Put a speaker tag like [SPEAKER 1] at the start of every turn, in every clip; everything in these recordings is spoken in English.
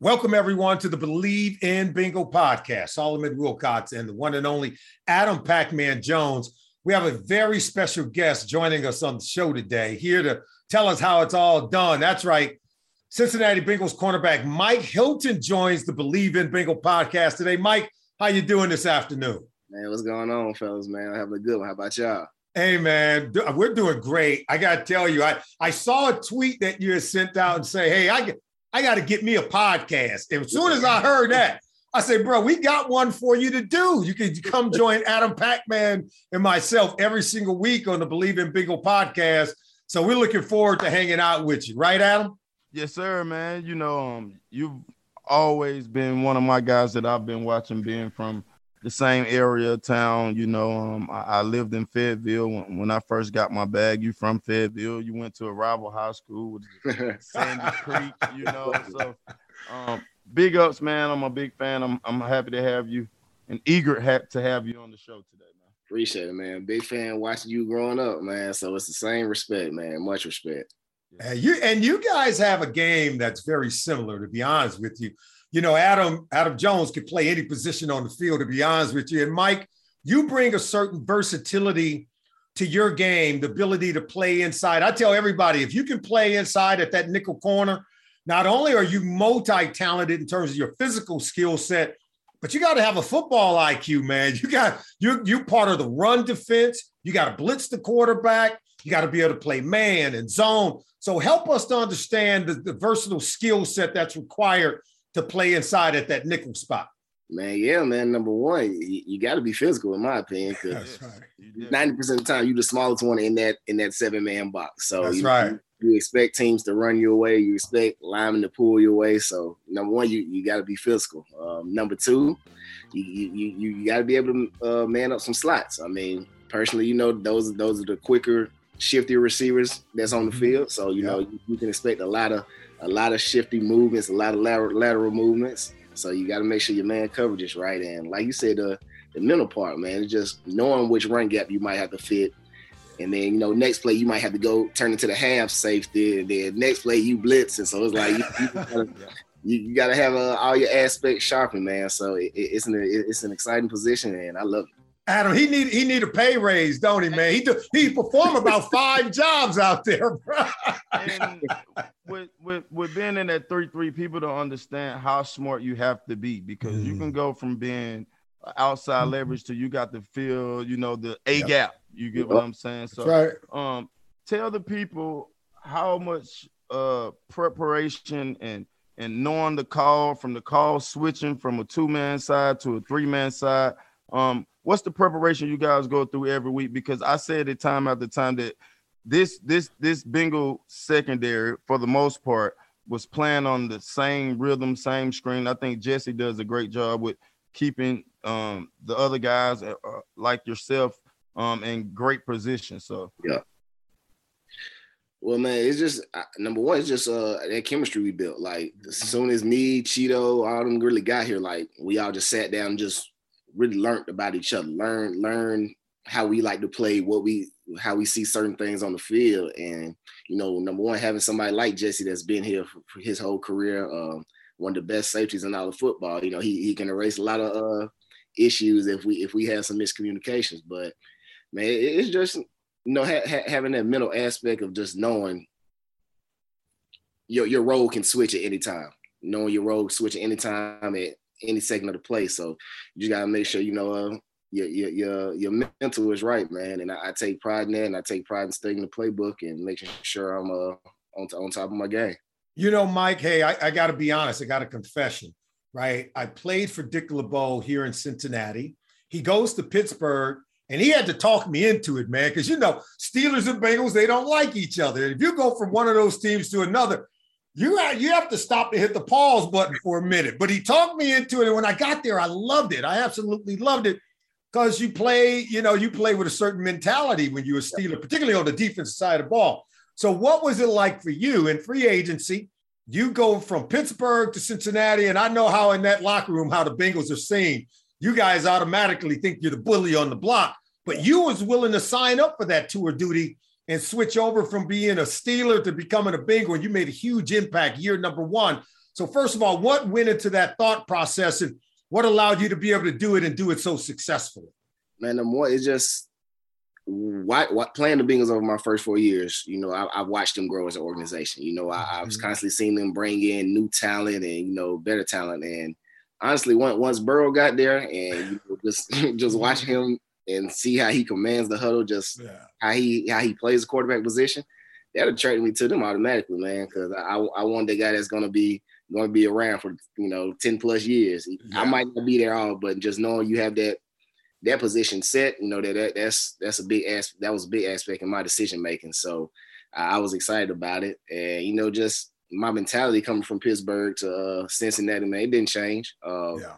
[SPEAKER 1] Welcome, everyone, to the Bleav in Bengals podcast. Solomon Wilcox and the one and only Adam Pac Man Jones. We have a very special guest joining us on the show today, here to tell us how it's all done. That's right. Cincinnati Bengals cornerback Mike Hilton joins the Bleav in Bengals podcast today. Mike, how you doing this afternoon?
[SPEAKER 2] Man, what's going on, fellas? Man, I'm having a good one. How about y'all?
[SPEAKER 1] Hey man, we're doing great. I got to tell you, I, I saw a tweet that you had sent out and say, "Hey, I get, I got to get me a podcast." And as soon as I heard that, I said, "Bro, we got one for you to do. You can come join Adam Pac-Man and myself every single week on the Bleav in Bengals podcast." So we're looking forward to hanging out with you, right, Adam?
[SPEAKER 3] Yes, sir, man. You know, um, you've always been one of my guys that I've been watching, being from the same area of town. You know, um, I, I lived in Fayetteville when, when I first got my bag. You from Fayetteville? You went to a rival high school with Sandy Creek. You know, so um, big ups, man. I'm a big fan. I'm I'm happy to have you and eager ha- to have you on the show today, man.
[SPEAKER 2] Appreciate it, man. Big fan watching you growing up, man. So it's the same respect, man. Much respect.
[SPEAKER 1] And you and you guys have a game that's very similar, to be honest with you. You know, Adam Adam Jones could play any position on the field, to be honest with you. And Mike, you bring a certain versatility to your game, the ability to play inside. I tell everybody, if you can play inside at that nickel corner, not only are you multi-talented in terms of your physical skill set, but you got to have a football IQ, man. You got you you part of the run defense. You got to blitz the quarterback. You got to be able to play man and zone. So help us to understand the, the versatile skill set that's required to play inside at that nickel spot.
[SPEAKER 2] Man, yeah, man. Number one, you, you got to be physical, in my opinion, because
[SPEAKER 1] right.
[SPEAKER 3] You did.
[SPEAKER 2] ninety percent of the time, you're the smallest one in that in that seven man box. So
[SPEAKER 1] That's
[SPEAKER 2] you,
[SPEAKER 1] right.
[SPEAKER 2] you, you expect teams to run your way. You expect linemen to pull your way. So number one, you you got to be physical. Um, number two, you you you, you got to be able to uh, man up some slots. I mean, personally, you know, those those are the quicker, shiftier receivers that's on the
[SPEAKER 1] Mhm.
[SPEAKER 2] field. So you know, you, you can expect a lot of a lot of shifty movements, a lot of lateral, lateral movements. So you got to make sure your man coverage is right. And like you said, the the mental part, man, is just knowing which run gap you might have to fit. And then, you know, next play you might have to go turn into the half safety. And then next play you blitz. And so it's like you, you gotta, you, you gotta have uh, all your aspects sharpened, man. So it, it- it's an it's an exciting position, and I love it.
[SPEAKER 1] Adam, he need he need a pay raise, don't he, man? He do, he perform about five jobs out there, bro.
[SPEAKER 3] and with, with being in that three three, people don't understand how smart you have to be because you can go from being outside leverage to you got the feel, you know, the A
[SPEAKER 1] Yep.
[SPEAKER 3] gap. You get what I'm saying? So
[SPEAKER 1] right.
[SPEAKER 3] um tell the people how much uh preparation and and knowing the call from the call switching from a two-man side to a three-man side. Um, what's the preparation you guys go through every week? Because I said it time after time that this this this Bengal secondary, for the most part, was playing on the same rhythm, same screen. I think Jessie does a great job with keeping um the other guys uh, uh, like yourself um in great position. So yeah.
[SPEAKER 2] Well, man, it's just number one. It's just uh that chemistry we built. Like as soon as me, Chido, all them really got here, like we all just sat down, and just really learned about each other, learn learn how we like to play, what we how we see certain things on the field, and you know, number one, having somebody like Jessie that's been here for, his whole career, um, one of the best safeties in all of football. You know, he he can erase a lot of uh issues if we if we have some miscommunications, but man, it's just you know, ha- ha- having that mental aspect of just knowing your your role can switch at any time. Knowing your role switch at any time at any second of the play. So you gotta make sure you know uh, your your your your mental is right, man. And I, I take pride in that, and I take pride in studying the playbook and making sure I'm uh on, on top of my game.
[SPEAKER 1] You know, Mike, hey, I, I got to be honest. I got a confession, right? I played for Dick LeBeau here in Cincinnati. He goes to Pittsburgh and he had to talk me into it, man, because you know, Steelers and Bengals, they don't like each other. If you go from one of those teams to another, you have, you have to stop to hit the pause button for a minute. But he talked me into it. And when I got there, I loved it. I absolutely loved it because you play, you know, you play with a certain mentality when you're a Steeler, particularly on the defensive side of the ball. So, what was it like for you in free agency? You go from Pittsburgh to Cincinnati, and I know how in that locker room how the Bengals are seen. You guys automatically think you're the bully on the block, but you was willing to sign up for that tour duty and switch over from being a Steeler to becoming a Bengal, you made a huge impact year number one. So, first of all, what went into that thought process, and what allowed you to be able to do it and do it so successfully?
[SPEAKER 2] Man, the more it's just why, why, playing the Bengals over my first four years, you know, I, have watched them grow as an organization. You know, I, have mm-hmm. constantly seen them bring in new talent and you know better talent. And honestly, once once Burrow got there, and you know, just just watching him and see how he commands the huddle, just yeah. how he how he plays the quarterback position, that attracted me to them automatically, man. Because I I want the guy that's gonna be going to be around for you know 10 plus years. Yeah. I might not be there all, but just knowing you have that that position set, you know, that, that that's that's a big aspect. That was a big aspect in my decision making. So uh, I was excited about it, and you know, just my mentality coming from Pittsburgh to uh, Cincinnati, man, it didn't change. Uh, yeah.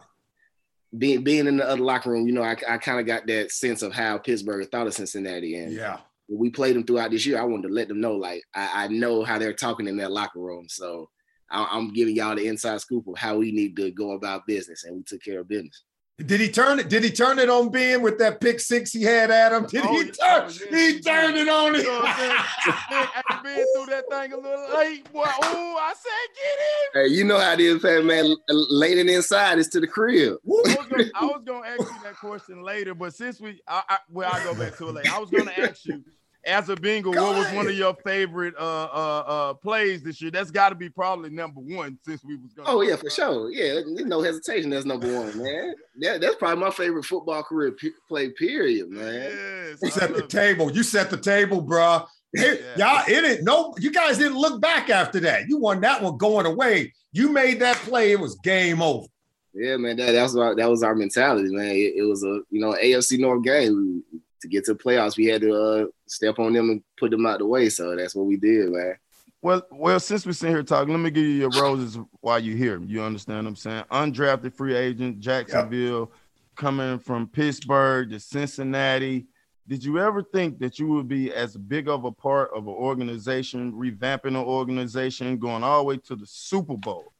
[SPEAKER 2] Being being in the other locker room, you know, I, I kind of got that sense of how Pittsburgh thought of Cincinnati, and
[SPEAKER 1] yeah,
[SPEAKER 2] we played them throughout this year. I wanted to let them know, like, I, I know how they're talking in that locker room, so I, am giving y'all the inside scoop of how we need to go about business, and we took care of business.
[SPEAKER 1] Did he turn it? Did he turn it on Ben with that pick six he had, Adam? Did oh, he turn? Oh, yeah, he turned it on. You know
[SPEAKER 3] what Ben threw that thing a little late, boy. Oh, I said, get
[SPEAKER 2] him. Hey, you know how it is, fat man. Late and inside is to the crib.
[SPEAKER 3] I was, gonna, ask you that question later, but since we, I, I, well, I go back to it later. I was gonna ask you as a Bengal, Go what was one of your favorite uh, uh, uh, plays this year? That's got to be probably number one since we was going.
[SPEAKER 2] Oh yeah, for sure. Yeah, no hesitation. That's number one, man. That, that's probably my favorite football career p- play. Period, man.
[SPEAKER 1] Yes, you set the it. table. You set the table, bro. yeah. Y'all, it didn't. No, you guys didn't look back after that. You won that one going away. You made that play. It was game over.
[SPEAKER 2] Yeah, man. That, that was our, that was our mentality, man. It, it was a you know AFC North game. We, to get to the playoffs, we had to uh, step on them and put them out the way. So that's what we did, man.
[SPEAKER 3] Well, well, since we're sitting here talking, let me give you your roses while you're here. You understand what I'm saying? Undrafted free agent, Jacksonville, yep. coming from Pittsburgh to Cincinnati. Did you ever think that you would be as big of a part of an organization, revamping an organization, going all the way to the Super Bowl?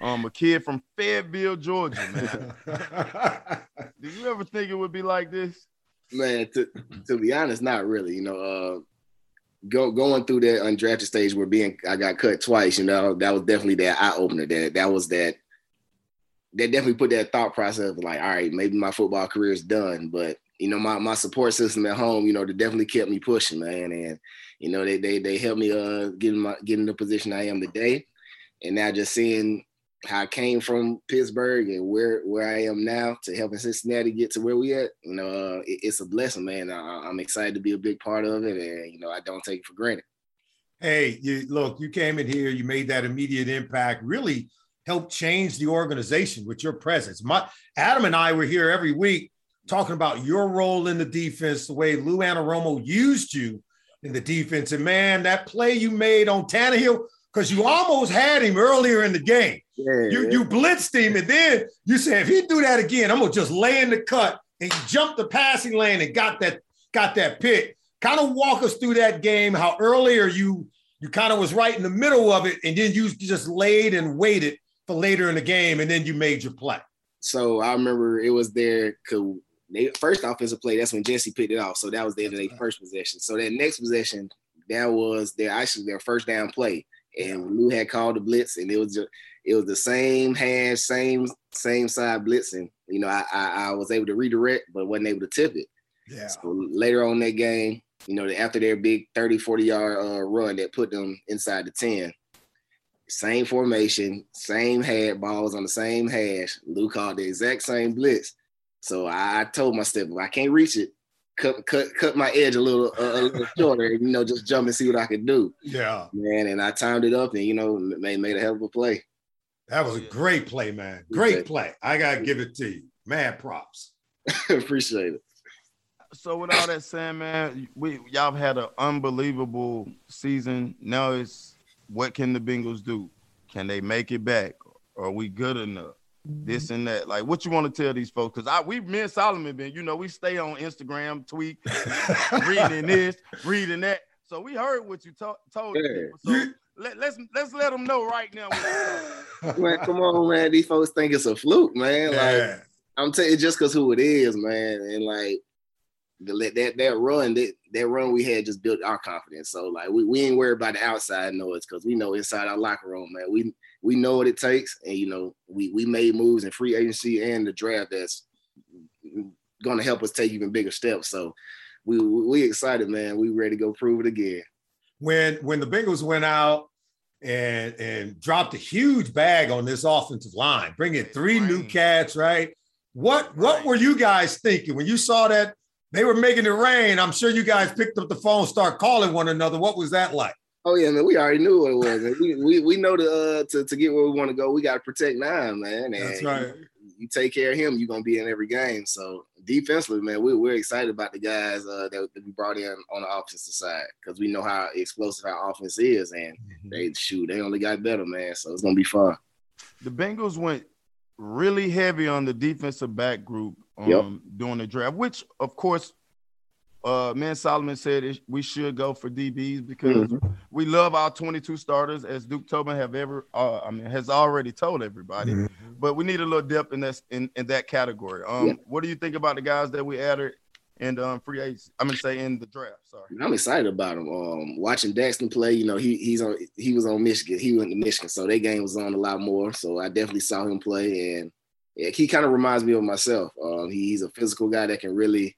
[SPEAKER 3] Um, a kid from Fayetteville, Georgia, man. Did you ever think it would be like this?
[SPEAKER 2] Man, to to be honest, not really. You know, uh, go going through that undrafted stage where being I got cut twice. You know, that was definitely that eye opener. That that was that. That definitely put that thought process of like, all right, maybe my football career is done. But you know, my my support system at home, you know, they definitely kept me pushing, man. And you know, they they they helped me uh get in my get in the position I am today. And now just seeing how I came from Pittsburgh and where where I am now to helping Cincinnati get to where we at, you know, uh, it, it's a blessing, man. I, am excited to be a big part of it, and you know, I don't take it for granted.
[SPEAKER 1] Hey, you look, you came in here, you made that immediate impact, really helped change the organization with your presence. My Adam and I were here every week talking about your role in the defense, the way Lou Anarumo used you in the defense, and man, that play you made on Tannehill because you almost had him earlier in the game. Yeah, you, you blitzed him, and then you said, if he do that again, I'm gonna just lay in the cut and you jumped the passing lane and got that got that pick. Kind of walk us through that game. How earlier you you kind of was right in the middle of it, and then you just laid and waited for later in the game, and then you made your play.
[SPEAKER 2] So I remember it was their they first offensive play. That's when Jessie picked it off. So that was their, their first possession. So that next possession, that was their actually their first down play and Lou had called the blitz, and it was just it was the same hash, same same side blitzing. You know, I, I, I was able to redirect, but wasn't able to tip it.
[SPEAKER 1] Yeah. So
[SPEAKER 2] later on that game, you know, after their big 30, 40 yard uh, run that put them inside the 10, same formation, same head balls on the same hash. Lou called the exact same blitz. So I, I told my step, I can't reach it, cut cut cut my edge a little uh, a little shorter, you know, just jump and see what I could do,
[SPEAKER 1] Yeah,
[SPEAKER 2] man. And I timed it up, and you know, made made a hell of a play.
[SPEAKER 1] that was a great play, man. Great play. I gotta give it to you. Mad props.
[SPEAKER 2] Appreciate it.
[SPEAKER 3] So with all that saying, man, we y'all have had an unbelievable season. Now it's what can the Bengals do? Can they make it back? Are we good enough? This mm-hmm. and that. Like what you want to tell these folks? Because I we me and Solomon been, you know, we stay on Instagram, tweet, reading this, reading that. So we heard what you to- told
[SPEAKER 2] Yeah.
[SPEAKER 3] people. So let, let's let's let them know right now.
[SPEAKER 2] Man, come on, man. These folks think it's a fluke, man. Like I'm telling you, just because who it is, man, and like the let that that run that that run we had just built our confidence. So like we, we ain't worried about the outside noise because we know inside our locker room, man, we we know what it takes, and you know we we made moves in free agency and the draft that's going to help us take even bigger steps. So we we excited, man. We ready to go prove it again.
[SPEAKER 1] when when the Bengals went out and and dropped a huge bag on this offensive line, bringing three new cats, right? What what
[SPEAKER 3] Right.
[SPEAKER 1] were you guys thinking when you saw that they were making it rain? I'm sure you guys picked up the phone, start calling one another. What was that like?
[SPEAKER 2] Oh yeah, man. We already knew what it was. man. We, we we know to uh to, to get where we want to go. We got to protect nine, man. And
[SPEAKER 1] That's right.
[SPEAKER 2] You, you take care of him, you're gonna be in every game. So defensively, man, we, we're excited about the guys uh, that, that we brought in on the offensive side because we know how explosive our offense is, and they shoot. They only got better, man. So it's gonna be fun.
[SPEAKER 3] the Bengals went really heavy on the defensive back group um,
[SPEAKER 2] Yep.
[SPEAKER 3] during the draft, which of course, uh, man Solomon said it, we should go for DBs because we love our 22 starters, as Duke Tobin have ever, uh, I mean, has already told everybody. But we need a little depth in that in, in that category. Um,
[SPEAKER 2] Yeah.
[SPEAKER 3] what do you think about the guys that we added and um, free agents? I'm gonna say in the draft. Sorry.
[SPEAKER 2] I'm excited about him. Um, watching Daxton play, you know, he he's on he was on Michigan. He went to Michigan, so that game was on a lot more. So I definitely saw him play, and yeah, he kind of reminds me of myself. Um, he- he's a physical guy that can really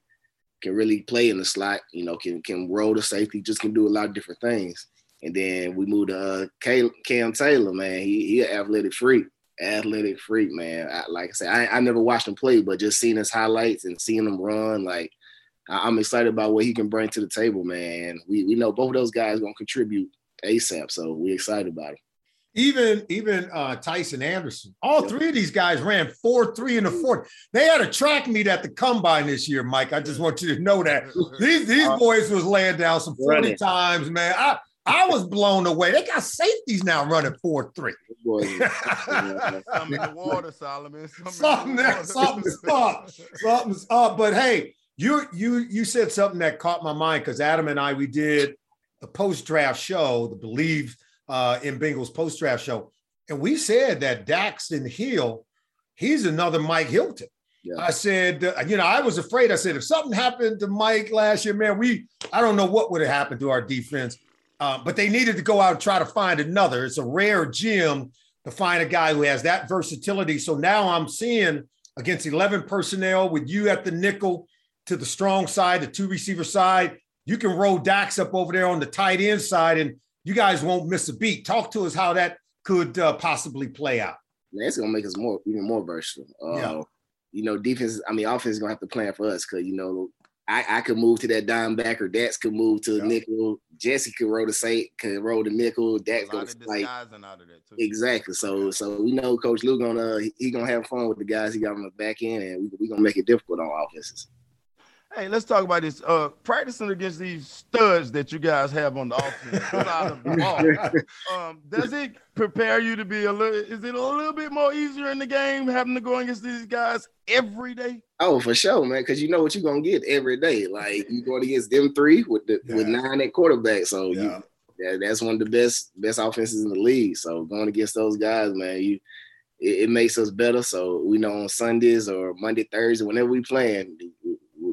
[SPEAKER 2] can really play in the slot. You know, can can roll the safety, just can do a lot of different things. And then we moved to uh, Cam, Taylor, man. He he an athletic freak, athletic freak, man. I, like I said, I, I never watched him play, but just seeing his highlights and seeing him run, like I- I'm excited about what he can bring to the table, man. We we know both of those guys gonna contribute ASAP, so we excited about it.
[SPEAKER 1] Even even uh, Tycen Anderson, all
[SPEAKER 2] Yeah.
[SPEAKER 1] three of these guys ran four three in the fourth. They had a track meet at the combine this year, Mike. I just want you to know that these these
[SPEAKER 3] Uh,
[SPEAKER 1] boys was laying down some forty
[SPEAKER 2] Running.
[SPEAKER 1] times, man. I I was blown away. They got safeties now running four three.
[SPEAKER 2] Boy,
[SPEAKER 3] Some in the water, Solomon. Some
[SPEAKER 1] something
[SPEAKER 3] water.
[SPEAKER 1] something's up. Something's up. But hey, you you you said something that caught my mind because Adam and I we did a post draft show, the Bleav uh, in Bengals post draft show, and we said that Daxton Hill, he's another Mike Hilton.
[SPEAKER 2] Yeah.
[SPEAKER 1] I said, uh, you know, I was afraid. I said, if something happened to Mike last year, man, we I don't know what would have happened to our defense. Uh, but they needed to go out and try to find another. It's a rare gem to find a guy who has that versatility. So now I'm seeing against 11 personnel with you at the nickel to the strong side, the two receiver side. You can roll Dax up over there on the tight end side, and you guys won't miss a beat. Talk to us how that could uh, possibly play out.
[SPEAKER 2] man, it's gonna make us more even more versatile. Uh,
[SPEAKER 1] Yeah.
[SPEAKER 2] You know, defense. I mean, offense is gonna have to plan for us because you know I, I could move to that dime back, or Dax could move to the
[SPEAKER 1] Yeah.
[SPEAKER 2] nickel. Jessie could roll the say could roll the nickel.
[SPEAKER 3] A
[SPEAKER 2] Dax
[SPEAKER 3] lot
[SPEAKER 2] gonna
[SPEAKER 3] of
[SPEAKER 2] like
[SPEAKER 3] disguising out of too.
[SPEAKER 2] exactly. So so we know Coach Lou gonna he, he gonna have fun with the guys he got on the back end, and we we gonna make it difficult on offenses.
[SPEAKER 3] Hey, let's talk about this. Uh, practicing against these studs that you guys have on the offense of the. Um, does it prepare you to be a little? Is it a little bit more easier in the game having to go against these guys every day?
[SPEAKER 2] Oh, for sure, man. Because you know what you're gonna get every day. Like you going against them three with the with nine at quarterback. So
[SPEAKER 1] Yeah.
[SPEAKER 2] you that, that's one of the best best offenses in the league. So going against those guys, man, you it, it makes us better. So we know on Sundays or Monday, Thursday, whenever we playing,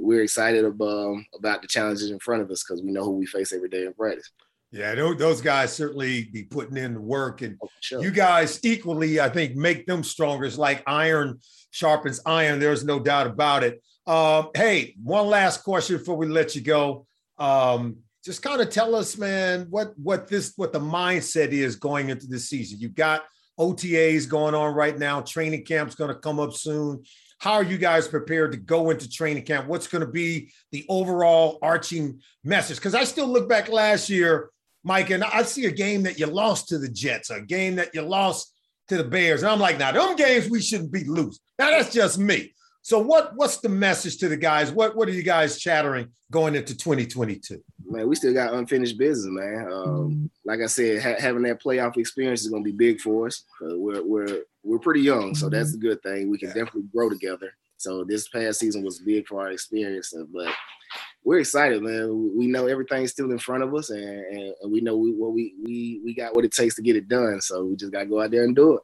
[SPEAKER 2] we're excited about about the challenges in front of us because we know who we face every day in practice.
[SPEAKER 1] Yeah, those guys certainly be putting in the work, and
[SPEAKER 2] Oh, sure.
[SPEAKER 1] you guys equally, I think, make them stronger. It's like iron sharpens iron. There's no doubt about it. Um, hey, one last question before we let you go. Um, just kind of tell us, man, what what this what the mindset is going into the season. You've got OTAs going on right now. Training camp's going to come up soon. How are you guys prepared to go into training camp? What's going to be the overall arching message? Because I still look back last year, Mike, and I see a game that you lost to the Jets, a game that you lost to the Bears. And I'm like, now, them games we shouldn't be losing. Now, that's just me. So what what's the message to the guys? What what are you guys chattering going into 2022?
[SPEAKER 2] Man, we still got unfinished business, man. Um, like I said, ha- having that playoff experience is going to be big for us. Uh, we're we're we're pretty young, so that's a good thing. We can definitely grow together. So this past season was big for our experience, uh, but we're excited, man. We know everything's still in front of us, and, and, and we know we what we we we got what it takes to get it done. So we just got to go out there and do it.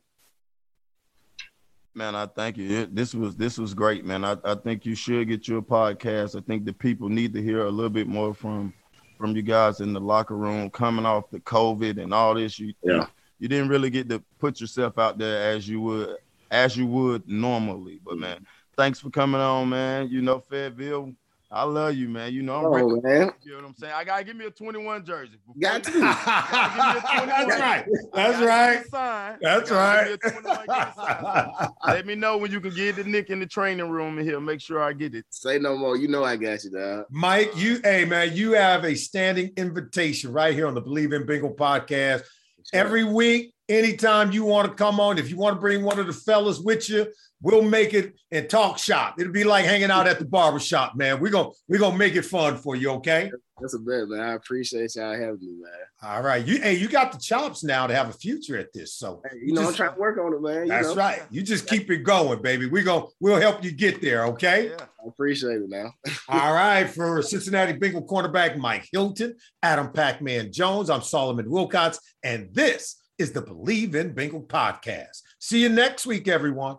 [SPEAKER 3] Man, I thank you. It- This was this was great, man. I, I think you should get your podcast. I think the people need to hear a little bit more from from you guys in the locker room, coming off the COVID and all this. You
[SPEAKER 2] Yeah.
[SPEAKER 3] you didn't really get to put yourself out there as you would as you would normally. But man, thanks for coming on, man. You know, Fayetteville, I love you, man. You know, I'm oh, ready.
[SPEAKER 2] Oh man,
[SPEAKER 3] You know what I'm saying? I gotta give me a 21 jersey.
[SPEAKER 2] got to.
[SPEAKER 1] That's right. That's
[SPEAKER 3] Gotta
[SPEAKER 1] right.
[SPEAKER 3] get a sign.
[SPEAKER 1] That's right.
[SPEAKER 3] give me a 21 get a sign. Let me know when you can get the Nick in the training room in here. Make sure I get it.
[SPEAKER 2] Say no more. You know I got you, dog.
[SPEAKER 1] Mike, you, hey man, you have a standing invitation right here on the Bleav in Bengals podcast. Every week, anytime you want to come on, if you want to bring one of the fellas with you, we'll make it and talk shop. It'll be like hanging out at the barber shop, man. We're gonna we're gonna make it fun for you, okay?
[SPEAKER 2] That's a bet, man. I appreciate y'all having me, man.
[SPEAKER 1] All right. You hey, you got the chops now to have a future at this. So
[SPEAKER 2] Hey, you know, I'm
[SPEAKER 1] just-
[SPEAKER 2] trying to work on it, man. You
[SPEAKER 1] that's
[SPEAKER 2] know?
[SPEAKER 1] right. You just keep it going, baby. We're gonna we'll help you get there, okay?
[SPEAKER 3] Yeah.
[SPEAKER 2] I appreciate it now.
[SPEAKER 1] All right, for Cincinnati Bengal cornerback Mike Hilton, Adam Pac-Man Jones, I'm Solomon Wilcox, and this is the Bleav in Bengal podcast. See you next week, everyone.